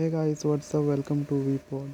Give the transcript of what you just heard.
Hey guys, what's up? Welcome to VPod.